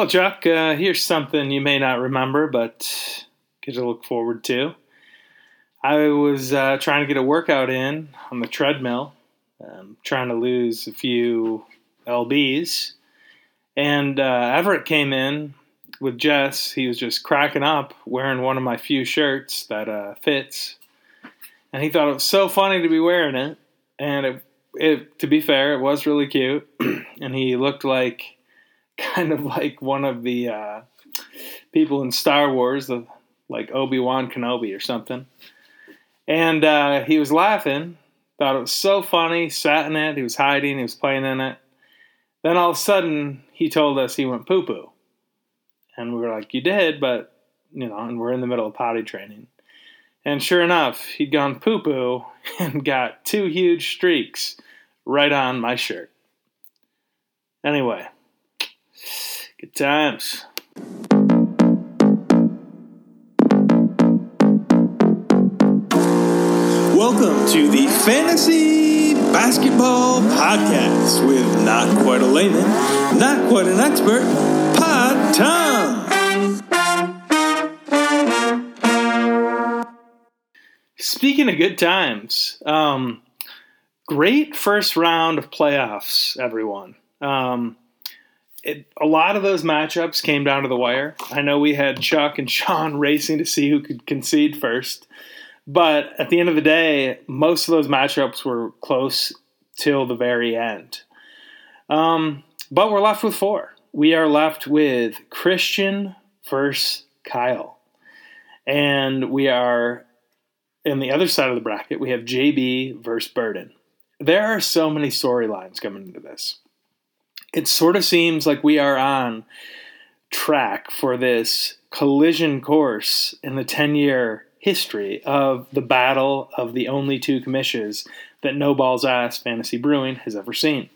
Well, Chuck, uh, here's something you may not remember, but get to look forward to. I was uh, trying to get a workout in on the treadmill, um, trying to lose a few lbs, and uh, Everett came in with Jess. He was just cracking up, wearing one of my few shirts that uh, fits, and he thought it was so funny to be wearing it. And it, it to be fair, it was really cute, and he looked like kind of like one of the uh, people in Star Wars, the, like Obi Wan Kenobi or something. And uh, he was laughing, thought it was so funny, sat in it, he was hiding, he was playing in it. Then all of a sudden, he told us he went poo poo. And we were like, You did, but, you know, and we're in the middle of potty training. And sure enough, he'd gone poo poo and got two huge streaks right on my shirt. Anyway, good times. Welcome to the Fantasy Basketball Podcast with not quite a layman, not quite an expert, Pod Tom. Speaking of good times, um, great first round of playoffs, everyone. Um, it, a lot of those matchups came down to the wire. I know we had Chuck and Sean racing to see who could concede first. But at the end of the day, most of those matchups were close till the very end. Um, but we're left with four. We are left with Christian versus Kyle. And we are in the other side of the bracket, we have JB versus Burden. There are so many storylines coming into this. It sort of seems like we are on track for this collision course in the 10 year history of the battle of the only two commissions that No Balls Ass Fantasy Brewing has ever seen.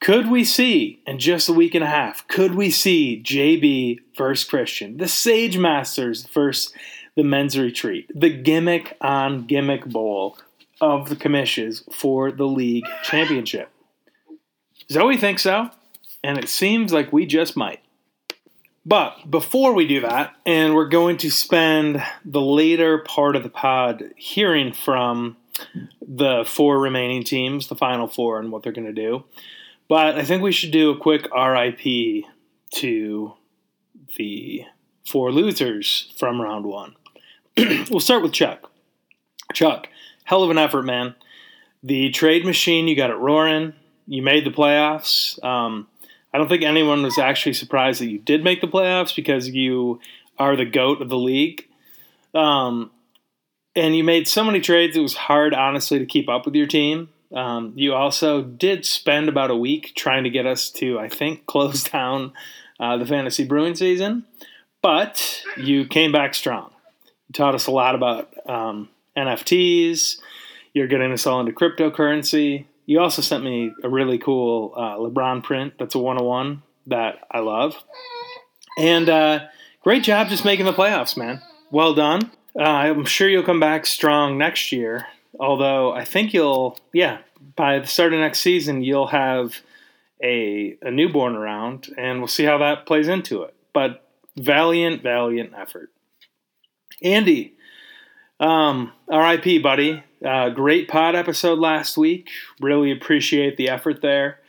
Could we see, in just a week and a half, could we see JB versus Christian, the Sage Masters versus the Men's Retreat, the gimmick on gimmick bowl of the commissions for the league championship? Zoe thinks so, and it seems like we just might. But before we do that, and we're going to spend the later part of the pod hearing from the four remaining teams, the final four, and what they're going to do. But I think we should do a quick RIP to the four losers from round one. we'll start with Chuck. Chuck, hell of an effort, man. The trade machine, you got it roaring. You made the playoffs. Um, I don't think anyone was actually surprised that you did make the playoffs because you are the goat of the league. Um, and you made so many trades, it was hard, honestly, to keep up with your team. Um, you also did spend about a week trying to get us to, I think, close down uh, the fantasy brewing season, but you came back strong. You taught us a lot about um, NFTs. You're getting us all into cryptocurrency. You also sent me a really cool uh, LeBron print. That's a 101 that I love. And uh, great job just making the playoffs, man. Well done. Uh, I'm sure you'll come back strong next year. Although I think you'll, yeah, by the start of next season, you'll have a, a newborn around, and we'll see how that plays into it. But valiant, valiant effort. Andy, um, RIP, buddy. Uh, great pod episode last week. Really appreciate the effort there.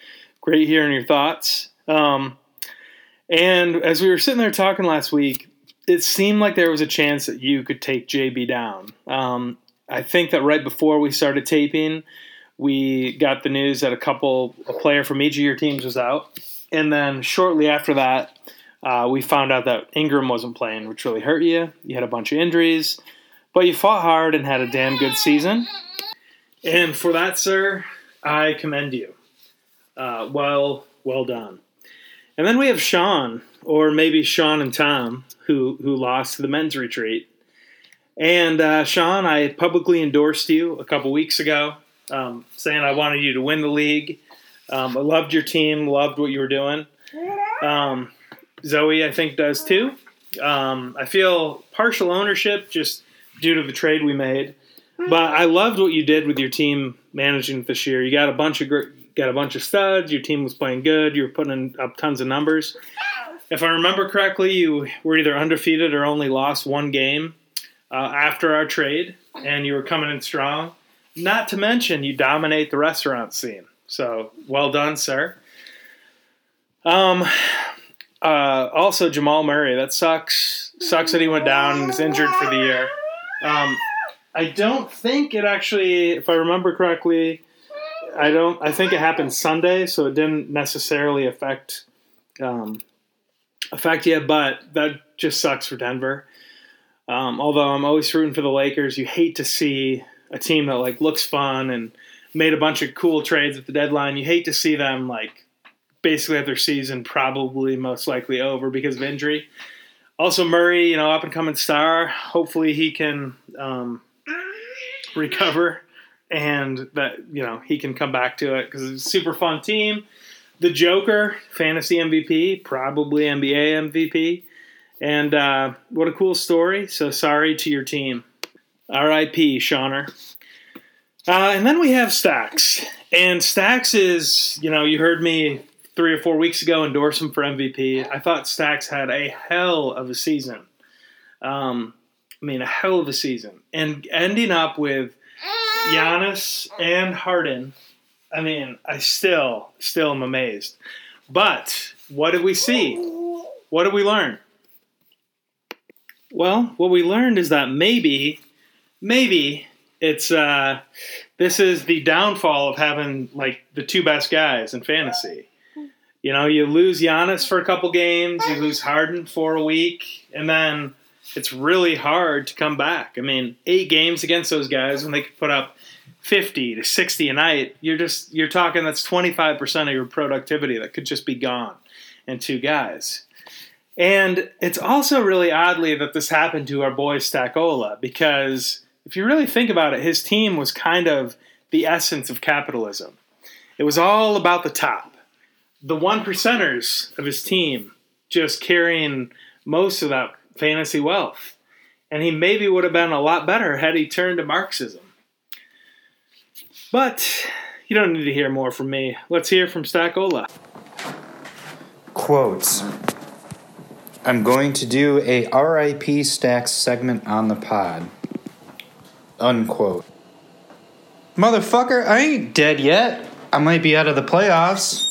Great hearing your thoughts. Um, and as we were sitting there talking last week, it seemed like there was a chance that you could take JB down. Um, I think that right before we started taping, we got the news that a couple, a player from each of your teams was out. And then shortly after that, uh, we found out that Ingram wasn't playing, which really hurt you. You had a bunch of injuries. But you fought hard and had a damn good season. And for that, sir, I commend you. Uh, well, well done. And then we have Sean, or maybe Sean and Tom, who who lost to the men's retreat. And uh, Sean, I publicly endorsed you a couple weeks ago, um, saying I wanted you to win the league. Um, I loved your team, loved what you were doing. Um, Zoe, I think, does too. Um, I feel partial ownership, just due to the trade we made. But I loved what you did with your team managing this year. You got a bunch of got a bunch of studs. Your team was playing good. You were putting up tons of numbers. if I remember correctly, you were either undefeated or only lost one game uh, after our trade, and you were coming in strong. Not to mention, you dominate the restaurant scene. So well done, sir. Um, uh, also Jamal Murray. That sucks. Sucks that he went down and is injured for the year. Um, I don't think it actually, if I remember correctly, I don't. I think it happened Sunday, so it didn't necessarily affect um, affect you. But that just sucks for Denver. Um, although I'm always rooting for the Lakers, you hate to see a team that like looks fun and made a bunch of cool trades at the deadline. You hate to see them like basically have their season probably most likely over because of injury. Also, Murray, you know, up and coming star. Hopefully, he can um, recover and that you know he can come back to it because it's a super fun team. The Joker, fantasy MVP, probably NBA MVP, and uh, what a cool story. So sorry to your team. R.I.P. Shauner. Uh, and then we have Stacks. And Stacks is, you know, you heard me three or four weeks ago endorse him for MVP. I thought Stacks had a hell of a season. Um, I mean, a hell of a season. And ending up with Giannis and Harden, I mean, I still, still am amazed. But what did we see? What did we learn? Well, what we learned is that maybe, maybe it's uh, this is the downfall of having like the two best guys in fantasy. You know, you lose Giannis for a couple games, you lose Harden for a week, and then it's really hard to come back. I mean, eight games against those guys when they could put up 50 to 60 a night, you're just you're talking that's 25% of your productivity that could just be gone in two guys. And it's also really oddly that this happened to our boy Stackola because if you really think about it, his team was kind of the essence of capitalism. It was all about the top. The one percenters of his team just carrying most of that fantasy wealth. And he maybe would have been a lot better had he turned to Marxism. But you don't need to hear more from me. Let's hear from Stackola. Quotes. I'm going to do a RIP Stacks segment on the pod. Unquote. Motherfucker, I ain't dead yet. I might be out of the playoffs.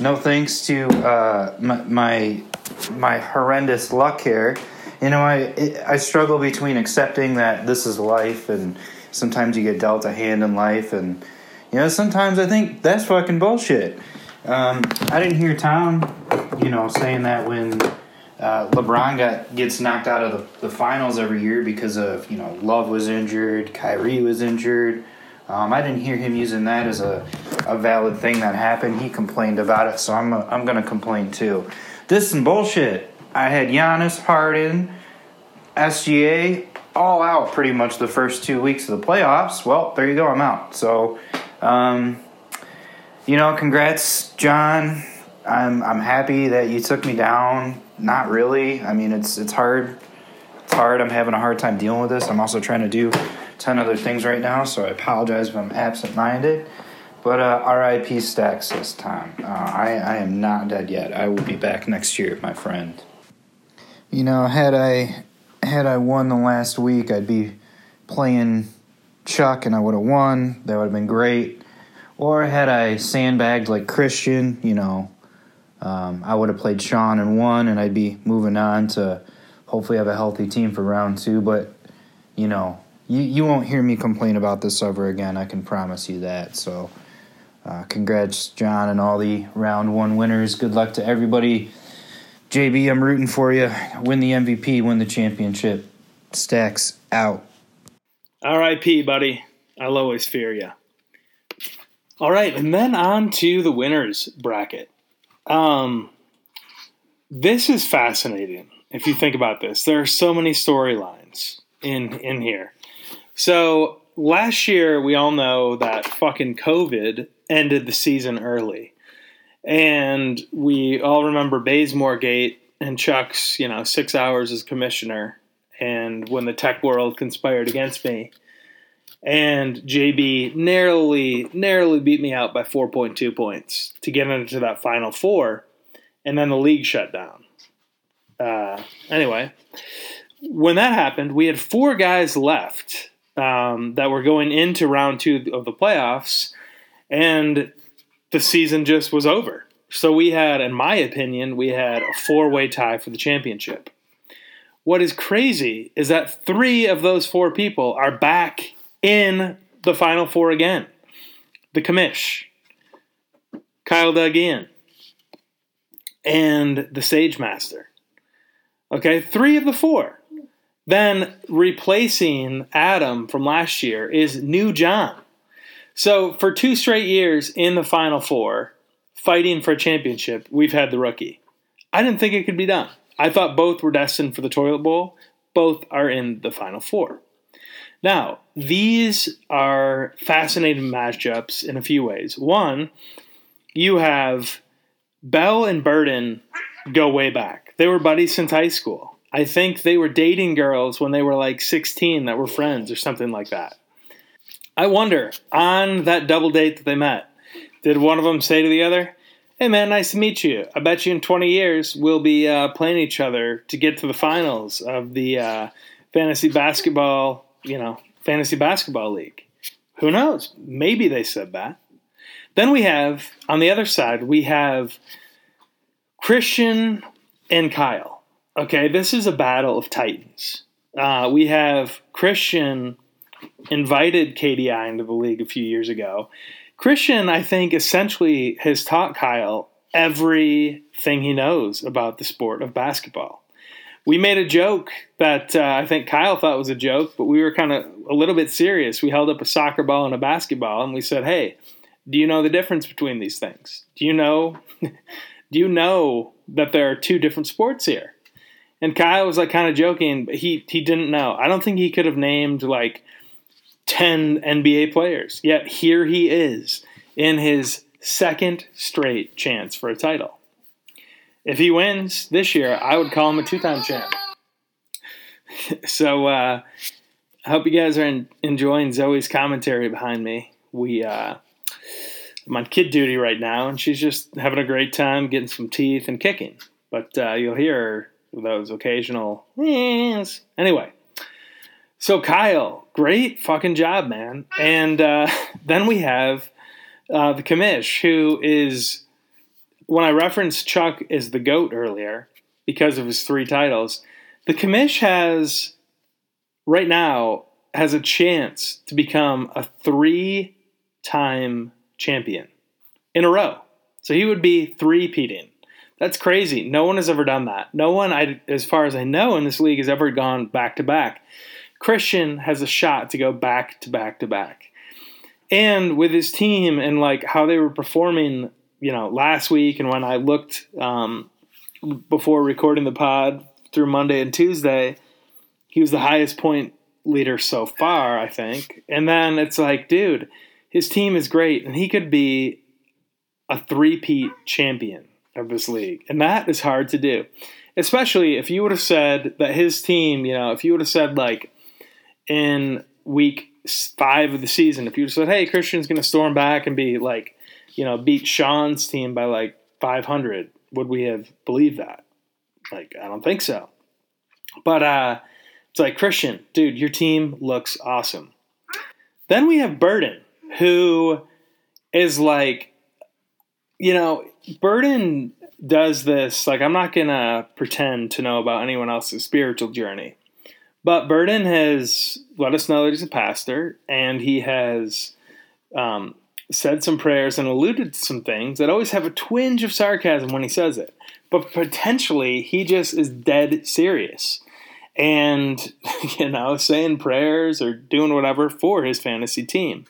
No thanks to uh, my, my my horrendous luck here. You know, I I struggle between accepting that this is life, and sometimes you get dealt a hand in life, and you know, sometimes I think that's fucking bullshit. Um, I didn't hear Tom, you know, saying that when uh, LeBron got gets knocked out of the, the finals every year because of you know Love was injured, Kyrie was injured. Um, I didn't hear him using that as a, a valid thing that happened. He complained about it, so I'm a, I'm gonna complain too. This is bullshit. I had Giannis, Harden, SGA all out pretty much the first two weeks of the playoffs. Well, there you go. I'm out. So, um, you know, congrats, John. I'm I'm happy that you took me down. Not really. I mean, it's it's hard. It's hard. I'm having a hard time dealing with this. I'm also trying to do ten other things right now, so I apologize if I'm absent-minded. But uh, R.I.P. Stacks this time. Uh, I I am not dead yet. I will be back next year, my friend. You know, had I had I won the last week, I'd be playing Chuck, and I would have won. That would have been great. Or had I sandbagged like Christian, you know, um, I would have played Sean and won, and I'd be moving on to hopefully have a healthy team for round two. But you know, you you won't hear me complain about this ever again. I can promise you that. So, uh, congrats, John, and all the round one winners. Good luck to everybody. JB, I'm rooting for you. Win the MVP, win the championship. Stacks out. R.I.P., buddy. I'll always fear you. All right, and then on to the winners bracket. Um, this is fascinating if you think about this. There are so many storylines in in here. So last year, we all know that fucking COVID ended the season early, and we all remember Bazemore Gate and Chuck's, you know, six hours as commissioner, and when the tech world conspired against me and JB narrowly narrowly beat me out by 4.2 points to get into that final four. and then the league shut down. Uh, anyway, when that happened, we had four guys left um, that were going into round two of the playoffs, and the season just was over. So we had, in my opinion, we had a four way tie for the championship. What is crazy is that three of those four people are back in the final four again. The commish, Kyle Duggan, and the Sage Master. Okay, three of the four. Then replacing Adam from last year is New John. So for two straight years in the Final Four, fighting for a championship, we've had the rookie. I didn't think it could be done. I thought both were destined for the toilet bowl. Both are in the Final Four. Now, these are fascinating matchups in a few ways. One, you have Bell and Burden go way back. They were buddies since high school. I think they were dating girls when they were like 16 that were friends or something like that. I wonder, on that double date that they met, did one of them say to the other, Hey man, nice to meet you. I bet you in 20 years we'll be uh, playing each other to get to the finals of the uh, fantasy basketball, you know, fantasy basketball league. Who knows? Maybe they said that. Then we have, on the other side, we have Christian and Kyle. Okay, this is a battle of titans. Uh, we have Christian invited KDI into the league a few years ago Christian, I think, essentially has taught Kyle everything he knows about the sport of basketball. We made a joke that uh, I think Kyle thought was a joke, but we were kind of a little bit serious. We held up a soccer ball and a basketball, and we said, "Hey, do you know the difference between these things? Do you know? do you know that there are two different sports here?" And Kyle was like kind of joking, but he he didn't know. I don't think he could have named like 10 NBA players. Yet here he is in his second straight chance for a title. If he wins this year, I would call him a two time champ. so uh, I hope you guys are in, enjoying Zoe's commentary behind me. We, uh, I'm on kid duty right now, and she's just having a great time getting some teeth and kicking. But uh, you'll hear those occasional. Anyway, so Kyle, great fucking job, man. And uh, then we have uh, the commish, who is when I referenced Chuck as the goat earlier because of his three titles. The commish has right now has a chance to become a three-time champion in a row. So he would be three-peating. That's crazy. No one has ever done that. No one, I, as far as I know, in this league has ever gone back to back. Christian has a shot to go back to back to back. And with his team and like how they were performing, you know, last week and when I looked um, before recording the pod through Monday and Tuesday, he was the highest point leader so far, I think. And then it's like, dude, his team is great and he could be a three-peat champion of this league. And that is hard to do. Especially if you would have said that his team, you know, if you would have said like in week five of the season, if you said, "Hey, Christian's going to storm back and be like, you know, beat Sean's team by like 500," would we have believed that? Like, I don't think so. But uh, it's like Christian, dude, your team looks awesome. Then we have Burden, who is like, you know, Burden does this. Like, I'm not gonna pretend to know about anyone else's spiritual journey. But Burden has let us know that he's a pastor, and he has um, said some prayers and alluded to some things that always have a twinge of sarcasm when he says it. But potentially, he just is dead serious and, you know, saying prayers or doing whatever for his fantasy team.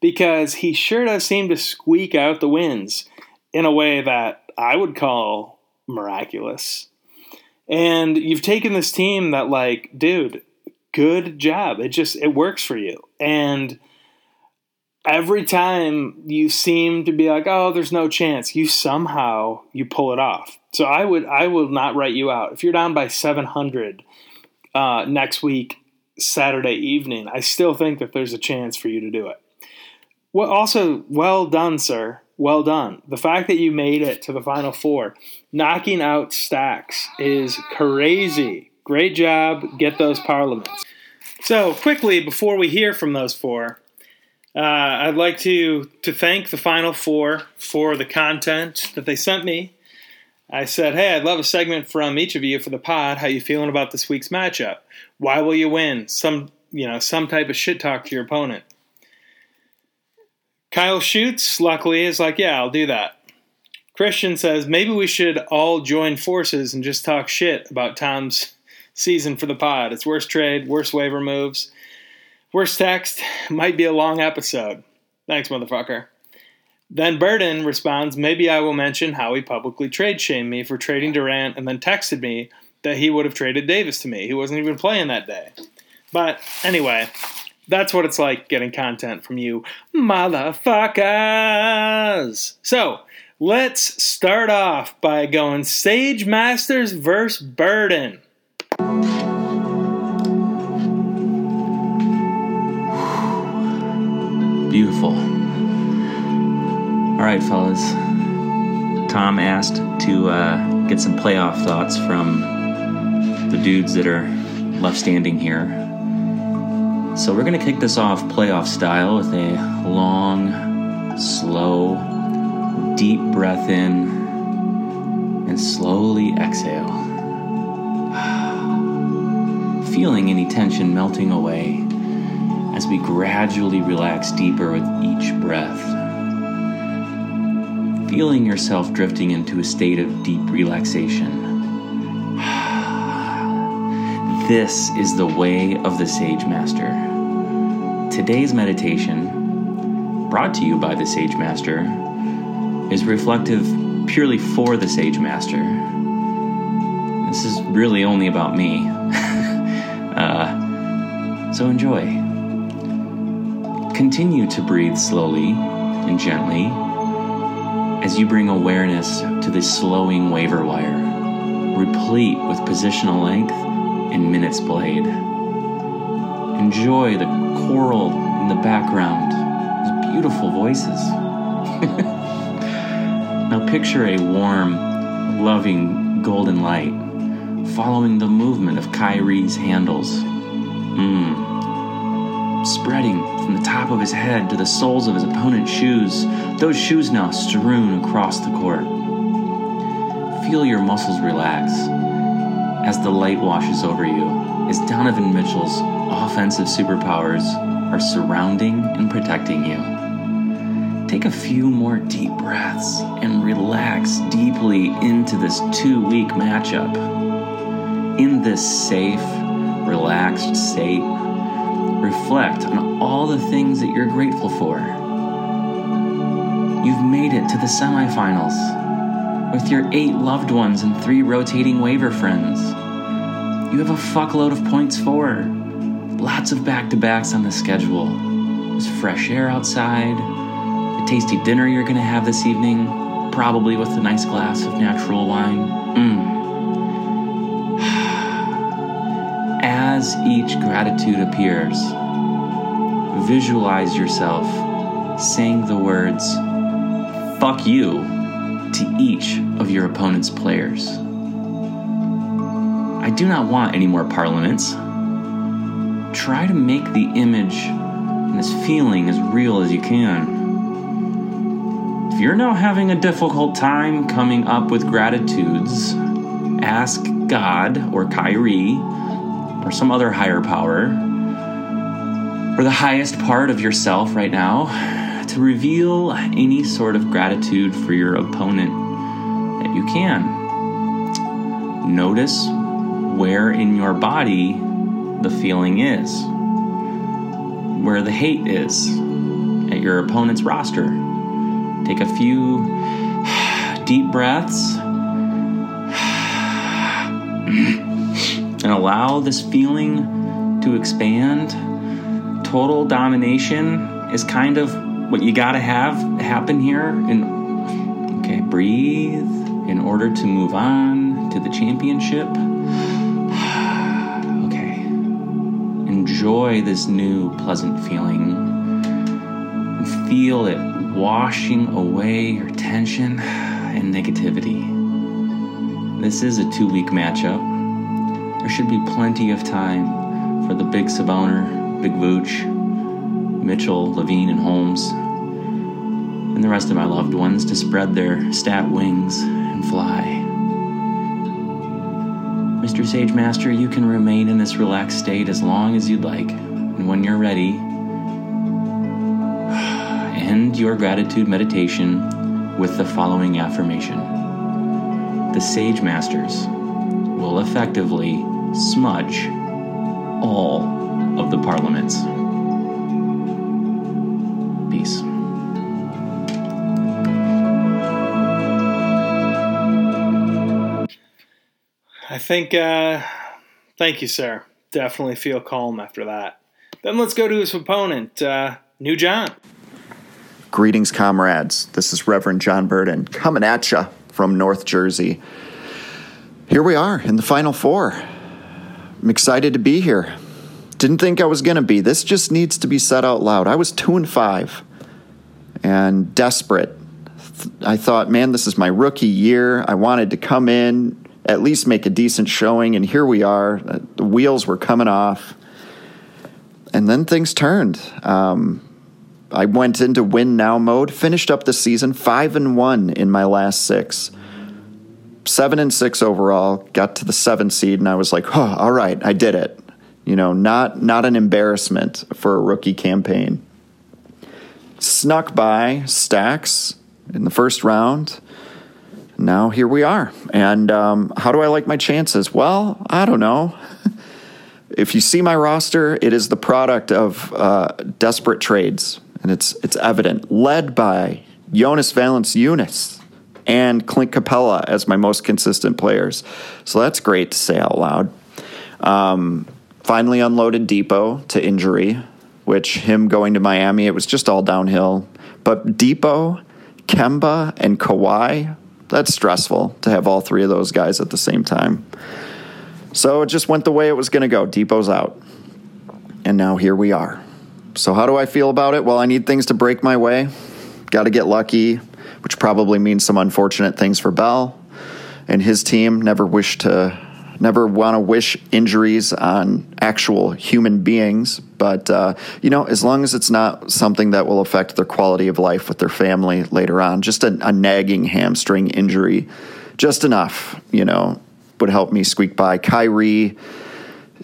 Because he sure does seem to squeak out the wins in a way that I would call miraculous. And you've taken this team that, like, dude, good job. It just it works for you. And every time you seem to be like, oh, there's no chance, you somehow you pull it off. So I would I will not write you out. If you're down by 700 uh, next week, Saturday evening, I still think that there's a chance for you to do it. Well, also, well done, sir well done. The fact that you made it to the final four, knocking out stacks, is crazy. Great job. Get those parliaments. So, quickly, before we hear from those four, uh, I'd like to, to thank the final four for the content that they sent me. I said, hey, I'd love a segment from each of you for the pod. How you feeling about this week's matchup? Why will you win? Some, you know, some type of shit talk to your opponent. Kyle Shoots, luckily, is like, yeah, I'll do that. Christian says, maybe we should all join forces and just talk shit about Tom's season for the pod. It's worst trade, worst waiver moves, worst text, might be a long episode. Thanks, motherfucker. Then Burden responds, maybe I will mention how he publicly trade shamed me for trading Durant and then texted me that he would have traded Davis to me. He wasn't even playing that day. But anyway, that's what it's like getting content from you motherfuckers. So let's start off by going Sage Masters versus Burden. Beautiful. All right, fellas. Tom asked to uh, get some playoff thoughts from the dudes that are left standing here. So we're going to kick this off playoff style with a long, slow, deep breath in and slowly exhale. Feeling any tension melting away as we gradually relax deeper with each breath. Feeling yourself drifting into a state of deep relaxation. This is the way of the Sage Master. Today's meditation, brought to you by the Sage Master, is reflective purely for the Sage Master. This is really only about me. uh, so enjoy. Continue to breathe slowly and gently as you bring awareness to the slowing waiver wire, replete with positional length and minutes played. Enjoy the choral in the background, those beautiful voices. now picture a warm, loving golden light following the movement of Kyrie's handles. Mmm. Spreading from the top of his head to the soles of his opponent's shoes, those shoes now strewn across the court. Feel your muscles relax as the light washes over you, as Donovan Mitchell's offensive superpowers are surrounding and protecting you. Take a few more deep breaths and relax deeply into this two week matchup. In this safe, relaxed state, reflect on all the things that you're grateful for. You've made it to the semifinals with your eight loved ones and three rotating waiver friends. You have a fuckload of points for. Lots of back to backs on the schedule. There's fresh air outside, the tasty dinner you're gonna have this evening, probably with a nice glass of natural wine. Mmm. As each gratitude appears, visualize yourself saying the words, fuck you to each of your opponent's players. I do not want any more parliaments. Try to make the image and this feeling as real as you can. If you're now having a difficult time coming up with gratitudes, ask God or Kyrie or some other higher power or the highest part of yourself right now to reveal any sort of gratitude for your opponent that you can. Notice where in your body the feeling is, where the hate is at your opponent's roster. Take a few deep breaths and allow this feeling to expand. Total domination is kind of what you got to have happen here. And okay, breathe in order to move on to the championship. okay, enjoy this new pleasant feeling and feel it washing away your tension and negativity. This is a two week matchup. There should be plenty of time for the big Sabowner, Big Vooch, Mitchell, LaVine, and Holmes, and the rest of my loved ones to spread their stat wings and fly. Mr. Sage Master, you can remain in this relaxed state as long as you'd like, and when you're ready, end your gratitude meditation with the following affirmation The Sage Masters will effectively smudge all of the parliaments. Peace. Think, uh, thank you, sir. Definitely feel calm after that. Then let's go to his opponent, uh, New John. Greetings, comrades. This is Reverend John Burden coming at you from North Jersey. Here we are in the Final Four. I'm excited to be here. Didn't think I was going to be. This just needs to be said out loud. I was two and five and desperate. I thought, man, this is my rookie year. I wanted to come in, at least make a decent showing, and here we are. The wheels were coming off. And then things turned. Um, I went into win now mode, finished up the season five and one in my last six. Seven and six overall, got to the seven seed, and I was like, oh, all right, I did it. You know, not not an embarrassment for a rookie campaign. Snuck by stacks in the first round. Now here we are. And um, how do I like my chances? Well, I don't know. if you see my roster, it is the product of uh, desperate trades and it's it's evident, led by Jonas Valanciunas and Clint Capela as my most consistent players. So that's great to say out loud. Um, finally unloaded Dipo to injury, which him going to Miami, it was just all downhill. But Dipo, Kemba, and Kawhi, that's stressful to have all three of those guys at the same time. So it just went the way it was going to go. Dipo's out. And now here we are. So, how do I feel about it? Well, I need things to break my way. Got to get lucky, which probably means some unfortunate things for Bell and his team. Never wish to, never want to wish injuries on actual human beings. But, uh, you know, as long as it's not something that will affect their quality of life with their family later on, just a, a nagging hamstring injury, just enough, you know, would help me squeak by. Kyrie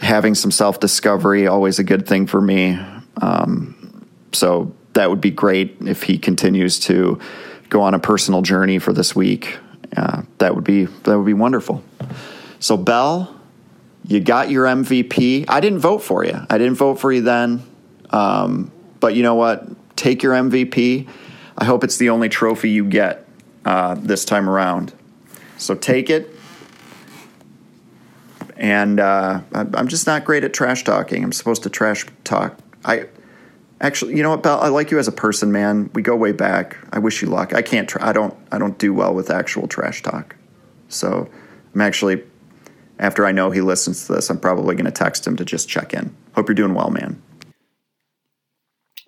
having some self discovery, always a good thing for me. Um, so that would be great if he continues to go on a personal journey for this week. Uh, that would be that would be wonderful. So Bell, you got your MVP. I didn't vote for you. I didn't vote for you then. Um, but you know what? Take your MVP. I hope it's the only trophy you get uh, this time around. So take it. And uh, I'm just not great at trash talking. I'm supposed to trash talk I actually, you know what, Bell? I like you as a person, man. We go way back. I wish you luck. I can't. Tra- I don't. I don't do well with actual trash talk. So I'm actually. After I know he listens to this, I'm probably going to text him to just check in. Hope you're doing well, man.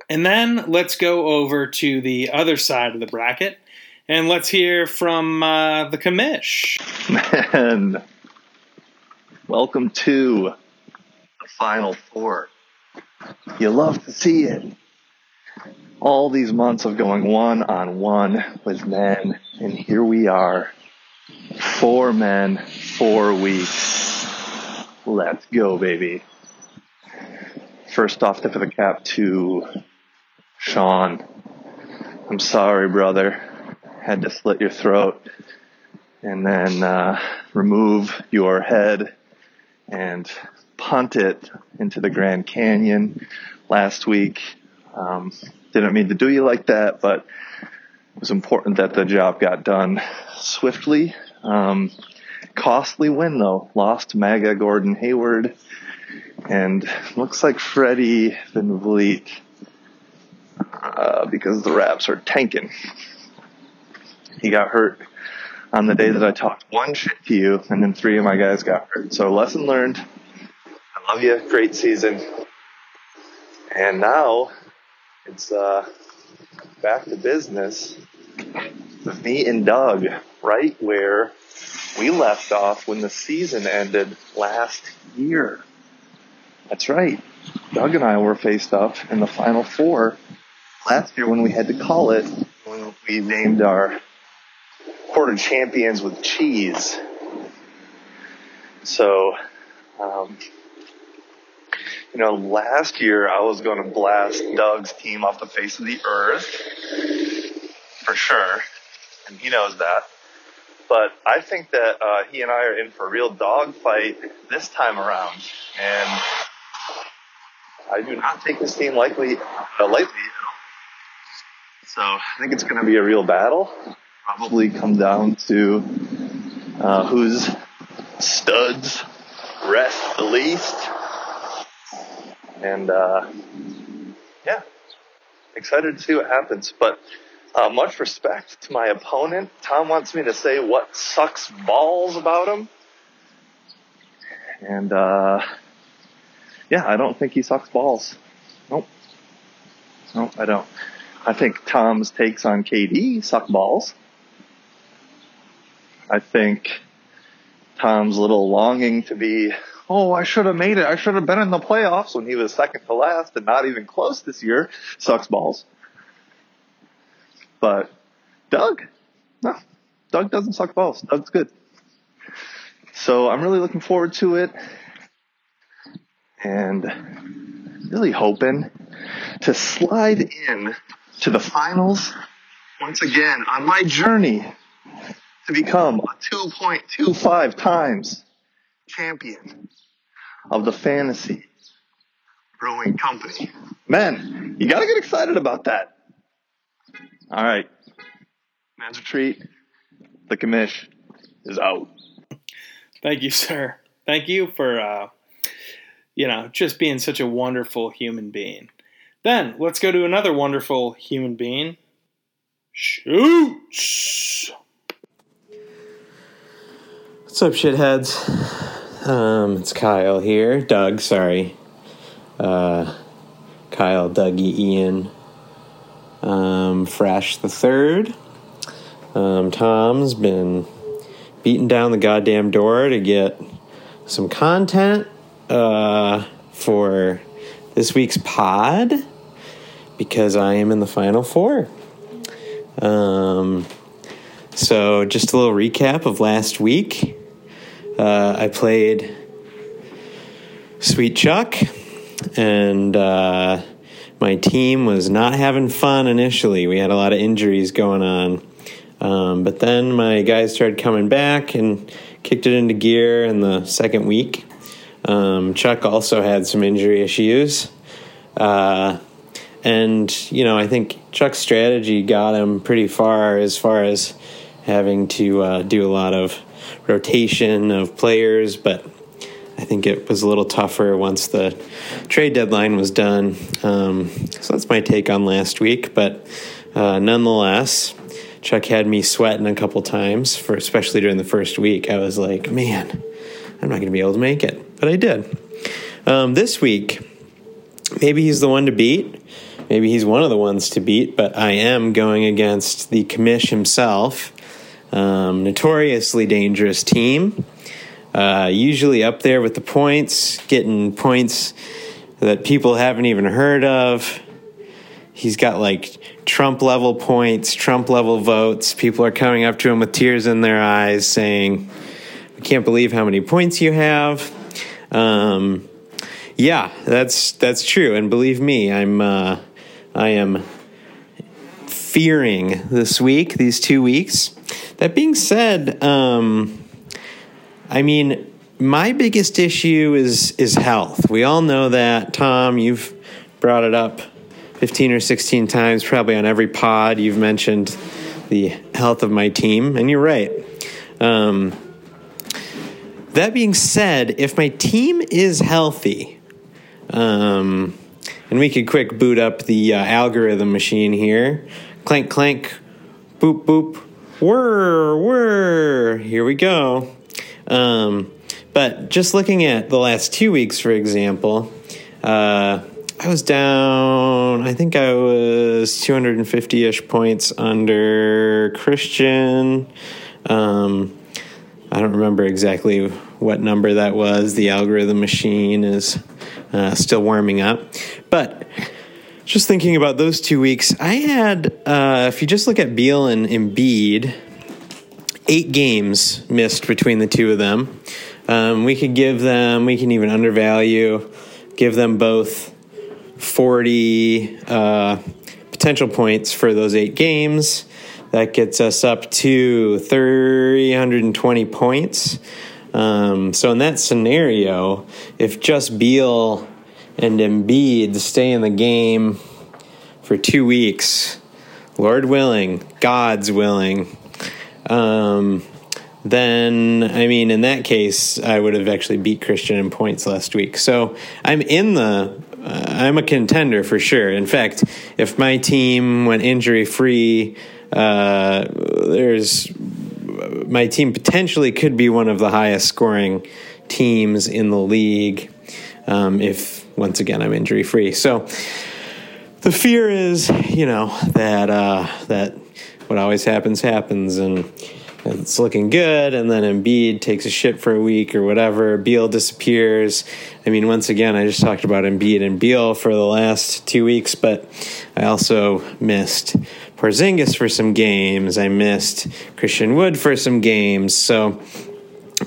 And then let's go over to the other side of the bracket and let's hear from uh, the commish. Man, welcome to the Final Four. You love to see it. All these months of going one on one with men, and here we are. Four men, four weeks. Let's go, baby. First off, tip of the cap to Sean. I'm sorry, brother. Had to slit your throat and then uh, remove your head and punt it into the Grand Canyon last week. Um, didn't mean to do you like that, but it was important that the job got done swiftly. Um, costly win though. Lost Maga Gordon Hayward and looks like Freddie VanVleet uh, because the Raps are tanking. He got hurt on the day that I talked one shit to you, and then three of my guys got hurt. So lesson learned. I love you. Great season. And now it's uh, back to business with me and Doug, right where we left off when the season ended last year. That's right. Doug and I were faced off in the final four last year when we had to call it when we named our quarter champions with cheese. So, um, you know, last year I was going to blast Doug's team off the face of the earth for sure, and he knows that. But I think that uh, he and I are in for a real dogfight this time around, and I do not take this team lightly, uh, lightly. So I think it's going to be a real battle. Probably come down to uh, whose studs rest the least. And uh, yeah, excited to see what happens. But uh, much respect to my opponent. Tom wants me to say what sucks balls about him. And uh, yeah, I don't think he sucks balls. Nope. Nope, I don't. I think Tom's takes on KD suck balls. I think Tom's little longing to be, oh, I should have made it. I should have been in the playoffs when he was second to last and not even close this year sucks balls. But Doug, no, Doug doesn't suck balls. Doug's good. So I'm really looking forward to it and really hoping to slide in to the finals once again on my journey to become a 2.25 times champion of the fantasy brewing company. Man, you gotta get excited about that. All right. Man's retreat. The commish is out. Thank you, sir. Thank you for, uh, you know, just being such a wonderful human being. Then let's go to another wonderful human being. Shoots. What's up, shitheads? Um, it's Kyle here. Doug, sorry. Uh, Kyle, Dougie, Ian, um, Fresh the third. Um, Tom's been beating down the goddamn door to get some content uh, for this week's pod because I am in the final four. Um, so, just a little recap of last week. Uh, I played Sweet Chuck, and uh, my team was not having fun initially. We had a lot of injuries going on. Um, but then my guys started coming back and kicked it into gear in the second week. Um, Chuck also had some injury issues. Uh, and, you know, I think Chuck's strategy got him pretty far as far as having to uh, do a lot of rotation of players, but I think it was a little tougher once the trade deadline was done. Um, so that's my take on last week, but uh, nonetheless, Chuck had me sweating a couple times for especially during the first week. I was like, man, I'm not going to be able to make it, but I did. Um, this week, maybe he's the one to beat. Maybe he's one of the ones to beat, but I am going against the commish himself. Um, notoriously dangerous team. Uh, usually up there with the points, getting points that people haven't even heard of. He's got like Trump level points, Trump level votes. People are coming up to him with tears in their eyes saying, I can't believe how many points you have. Um, yeah, that's that's true. And believe me, I'm uh, I am fearing this week, these two weeks. That being said, um, I mean, my biggest issue is is health. We all know that, Tom. You've brought it up fifteen or sixteen times, probably on every pod. You've mentioned the health of my team, and you're right. Um, that being said, if my team is healthy, um, and we could quick boot up the uh, algorithm machine here, clank clank, boop boop, whir whir. Here we go. Um, but just looking at the last two weeks, for example, uh, I was down. I think I was 250 ish points under Christian. Um, I don't remember exactly what number that was. The algorithm machine is uh, still warming up, but just thinking about those two weeks, I had. Uh, if you just look at Beal and Embiid, eight games missed between the two of them. Um, we could give them. We can even undervalue. Give them both 40 uh, potential points for those eight games. That gets us up to 320 points. Um, so, in that scenario, if just Beal and Embiid stay in the game for two weeks, Lord willing, God's willing, um, then I mean, in that case, I would have actually beat Christian in points last week. So I'm in the uh, I'm a contender for sure. In fact, if my team went injury free, uh, there's my team potentially could be one of the highest scoring teams in the league um, if once again I'm injury free. So the fear is, you know, that uh, that what always happens happens and it's looking good, and then Embiid takes a shit for a week or whatever. Beal disappears. I mean, once again, I just talked about Embiid and Beal for the last two weeks, but I also missed Porzingis for some games. I missed Christian Wood for some games. So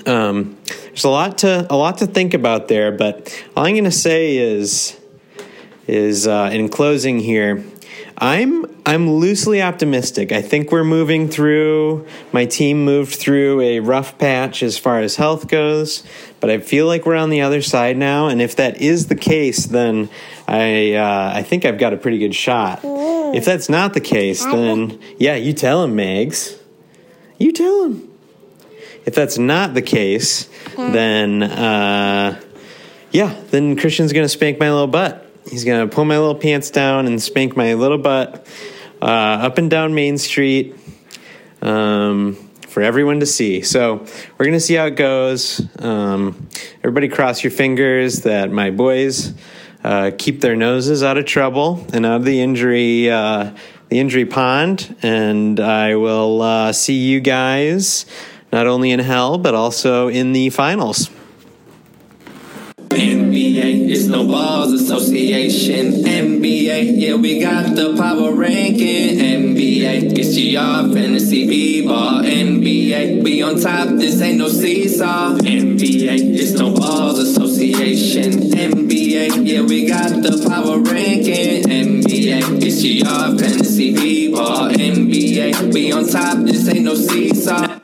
um, there's a lot to a lot to think about there. But all I'm going to say is is uh, in closing here I'm I'm loosely optimistic. I think we're moving through. My team moved through a rough patch as far as health goes, but I feel like we're on the other side now. And if that is the case, then I uh, I think I've got a pretty good shot. If that's not the case, then yeah, you tell him, Megs. You tell him. If that's not the case, then uh, yeah, then Christian's gonna spank my little butt. He's gonna pull my little pants down and spank my little butt uh, up and down Main Street um, for everyone to see. So we're gonna see how it goes. Um, everybody, cross your fingers that my boys uh, keep their noses out of trouble and out of the injury. Uh, the injury pond, and I will uh, see you guys not only in hell but also in the finals. NBA, it's no balls association. NBA, yeah, we got the power ranking. NBA, it's GR fantasy b-ball. NBA, we on top, this ain't no seesaw. NBA, it's no balls association. NBA, yeah, we got the power ranking. NBA, it's GR fantasy b-ball. NBA, we on top, this ain't no seesaw.